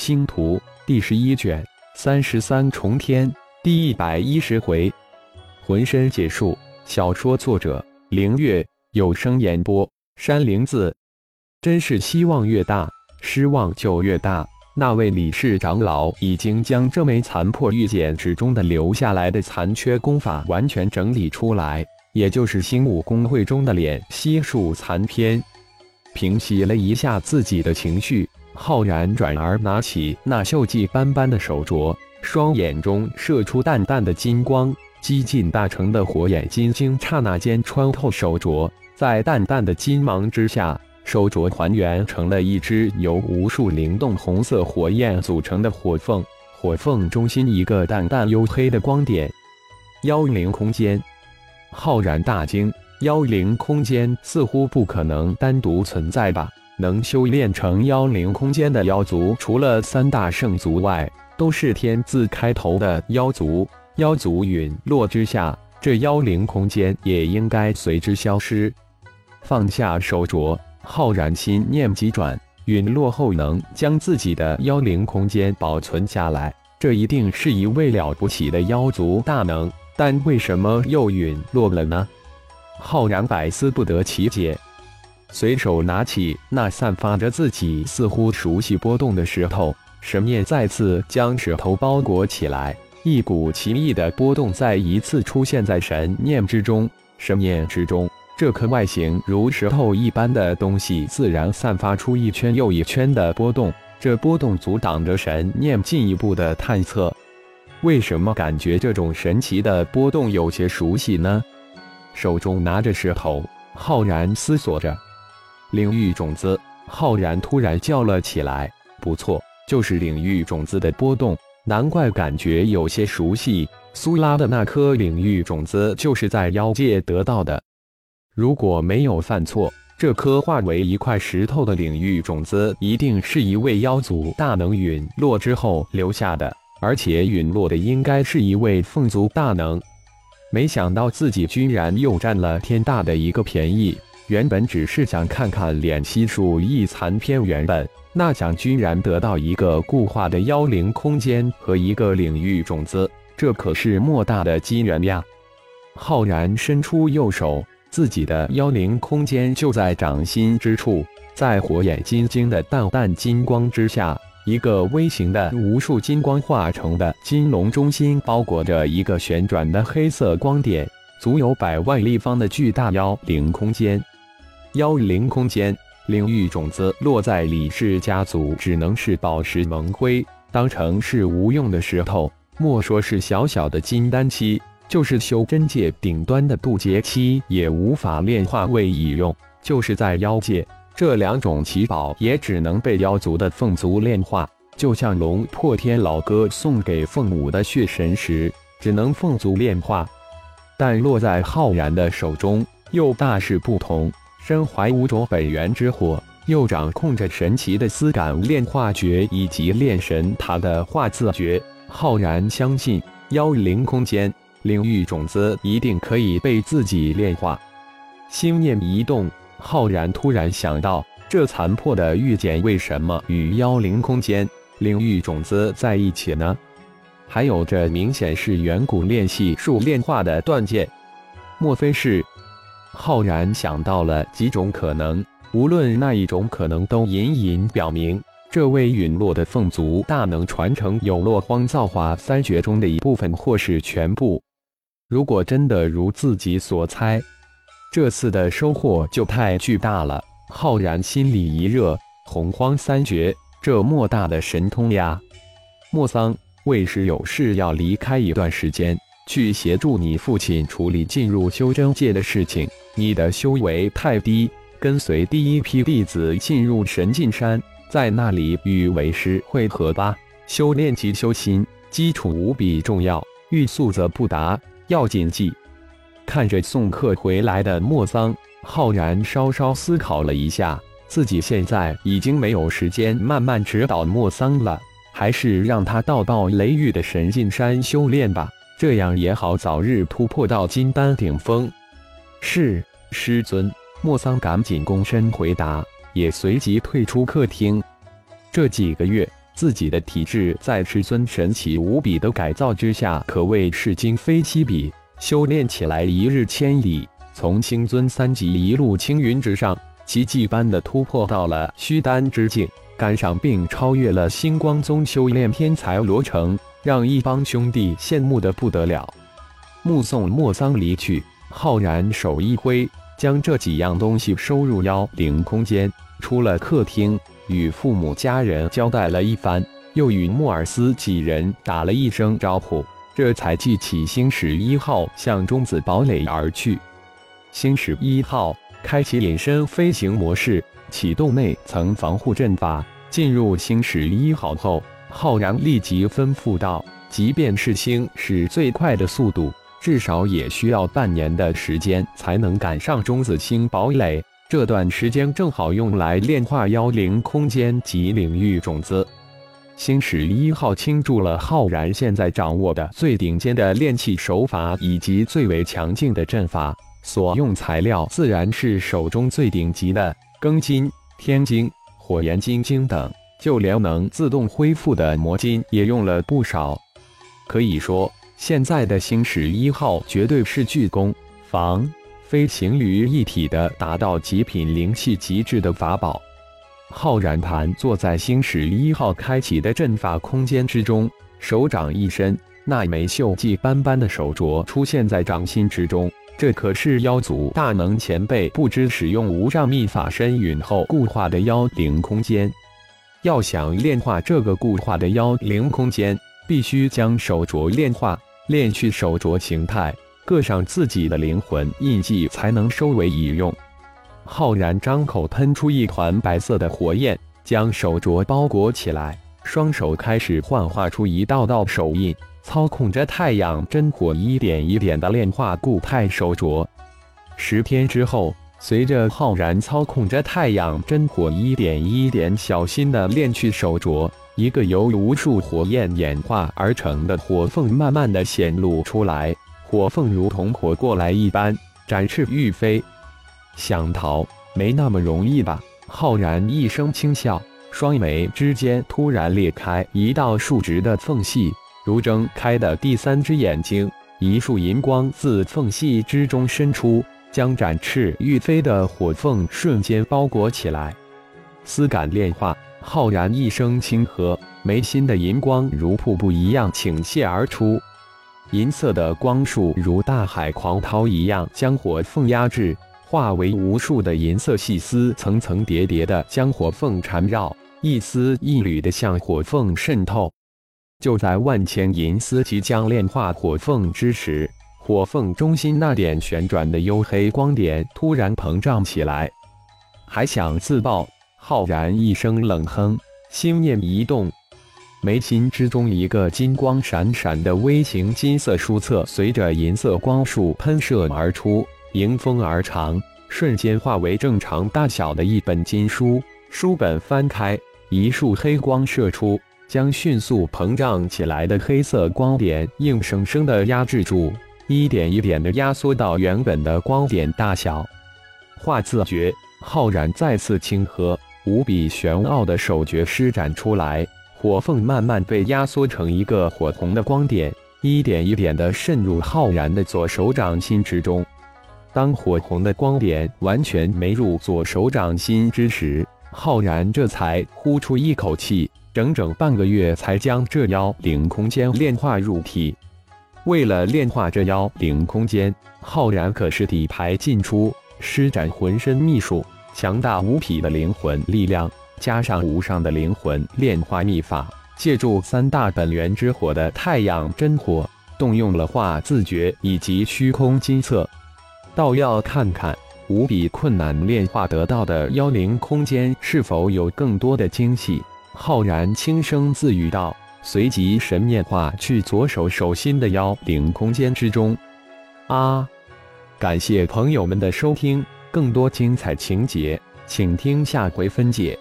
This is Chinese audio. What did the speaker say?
星图第十一卷三十三重天第一百一十回，浑身解数。小说作者：凌月，有声演播：山灵子。真是希望越大，失望就越大。那位李氏长老已经将这枚残破玉简纸中的留下来的残缺功法完全整理出来，也就是星武工会中的脸悉数残篇。平息了一下自己的情绪。浩然转而拿起那锈迹斑斑的手镯，双眼中射出淡淡的金光，几近大成的火眼金睛刹那间穿透手镯，在淡淡的金芒之下，手镯还原成了一只由无数灵动红色火焰组成的火凤，火凤中心一个淡淡黝黑的光点。妖灵空间，浩然大惊，妖灵空间似乎不可能单独存在吧？能修炼成妖灵空间的妖族，除了三大圣族外，都是天字开头的妖族。妖族陨落之下，这妖灵空间也应该随之消失。放下手镯，浩然心念急转，陨落后能将自己的妖灵空间保存下来，这一定是一位了不起的妖族大能。但为什么又陨落了呢？浩然百思不得其解。随手拿起那散发着自己似乎熟悉波动的石头，神念再次将石头包裹起来，一股奇异的波动再一次出现在神念之中。神念之中，这颗外形如石头一般的东西自然散发出一圈又一圈的波动，这波动阻挡着神念进一步的探测。为什么感觉这种神奇的波动有些熟悉呢？手中拿着石头，浩然思索着。领域种子，浩然突然叫了起来：“不错，就是领域种子的波动，难怪感觉有些熟悉。苏拉的那颗领域种子就是在妖界得到的。如果没有犯错，这颗化为一块石头的领域种子，一定是一位妖族大能陨落之后留下的，而且陨落的应该是一位凤族大能。没想到自己居然又占了天大的一个便宜。”原本只是想看看脸悉数一残篇，原本那想居然得到一个固化的妖灵空间和一个领域种子，这可是莫大的机缘呀！浩然伸出右手，自己的妖灵空间就在掌心之处，在火眼金睛的淡淡金光之下，一个微型的无数金光化成的金龙中心包裹着一个旋转的黑色光点，足有百万立方的巨大妖灵空间。妖灵空间领域种子落在李氏家族，只能是宝石蒙灰，当成是无用的石头。莫说是小小的金丹期，就是修真界顶端的渡劫期，也无法炼化为已用。就是在妖界，这两种奇宝也只能被妖族的凤族炼化。就像龙破天老哥送给凤舞的血神石，只能凤族炼化。但落在浩然的手中，又大是不同。身怀五种本源之火，又掌控着神奇的思感炼化诀以及炼神塔的化字诀，浩然相信妖灵空间领域种子一定可以被自己炼化。心念一动，浩然突然想到，这残破的玉简为什么与妖灵空间领域种子在一起呢？还有，这明显是远古炼系术炼化的断剑，莫非是？浩然想到了几种可能，无论那一种可能，都隐隐表明，这位陨落的凤族大能传承有落荒造化三绝中的一部分，或是全部。如果真的如自己所猜，这次的收获就太巨大了。浩然心里一热，洪荒三绝，这莫大的神通呀！莫桑，为师有事要离开一段时间。去协助你父亲处理进入修真界的事情。你的修为太低，跟随第一批弟子进入神境山，在那里与为师会合吧。修炼及修心，基础无比重要，欲速则不达，要谨记。看着送客回来的莫桑，浩然稍稍思考了一下，自己现在已经没有时间慢慢指导莫桑了，还是让他到到雷域的神境山修炼吧。这样也好，早日突破到金丹顶峰。是师尊，莫桑赶紧躬身回答，也随即退出客厅。这几个月，自己的体质在师尊神奇无比的改造之下，可谓是今非昔比，修炼起来一日千里。从星尊三级一路青云直上，奇迹般的突破到了虚丹之境，赶上并超越了星光宗修炼天才罗成，让一帮兄弟羡慕的不得了。目送莫桑离去，浩然手一挥，将这几样东西收入妖灵空间，出了客厅。与父母家人交代了一番，又与莫尔斯几人打了一声招呼，这才记起星矢一号向中子堡垒而去。星矢一号开启隐身飞行模式，启动内层防护阵法。进入星矢一号后，浩然立即吩咐道：“即便是星是最快的速度，至少也需要半年的时间才能赶上中子星堡垒。”这段时间正好用来炼化妖灵空间及领域种子。星矢一号倾注了浩然现在掌握的最顶尖的炼器手法以及最为强劲的阵法，所用材料自然是手中最顶级的庚金、天金、火焰金晶等，就连能自动恢复的魔金也用了不少。可以说，现在的星矢一号绝对是巨攻防。飞行于一体的，达到极品灵气极致的法宝。浩然盘坐在星矢一号开启的阵法空间之中，手掌一伸，那枚锈迹斑斑的手镯出现在掌心之中。这可是妖族大能前辈不知使用无上秘法身陨后固化的妖灵空间。要想炼化这个固化的妖灵空间，必须将手镯炼化，炼去手镯形态。刻上自己的灵魂印记，才能收为已用。浩然张口喷出一团白色的火焰，将手镯包裹起来，双手开始幻化出一道道手印，操控着太阳真火，一点一点的炼化固态手镯。十天之后，随着浩然操控着太阳真火，一点一点小心的炼去手镯，一个由无数火焰演化而成的火凤慢慢的显露出来。火凤如同活过来一般，展翅欲飞，想逃没那么容易吧？浩然一声轻笑，双眉之间突然裂开一道竖直的缝隙，如睁开的第三只眼睛，一束银光自缝隙之中伸出，将展翅欲飞的火凤瞬间包裹起来。丝感炼化，浩然一声轻喝，眉心的银光如瀑布一样倾泻而出。银色的光束如大海狂涛一样将火凤压制，化为无数的银色细丝，层层叠叠的将火凤缠绕，一丝一缕的向火凤渗透。就在万千银丝即将炼化火凤之时，火凤中心那点旋转的黝黑光点突然膨胀起来，还想自爆？浩然一声冷哼，心念一动。眉心之中，一个金光闪闪的微型金色书册，随着银色光束喷射而出，迎风而长，瞬间化为正常大小的一本金书。书本翻开，一束黑光射出，将迅速膨胀起来的黑色光点硬生生的压制住，一点一点的压缩到原本的光点大小。化字诀，浩然再次轻喝，无比玄奥的手诀施展出来。火凤慢慢被压缩成一个火红的光点，一点一点地渗入浩然的左手掌心之中。当火红的光点完全没入左手掌心之时，浩然这才呼出一口气，整整半个月才将这妖灵空间炼化入体。为了炼化这妖灵空间，浩然可是底牌尽出，施展浑身秘术，强大无匹的灵魂力量。加上无上的灵魂炼化秘法，借助三大本源之火的太阳真火，动用了化字诀以及虚空金色，倒要看看无比困难炼化得到的妖灵空间是否有更多的惊喜。浩然轻声自语道，随即神念化去左手手心的妖灵空间之中。啊！感谢朋友们的收听，更多精彩情节，请听下回分解。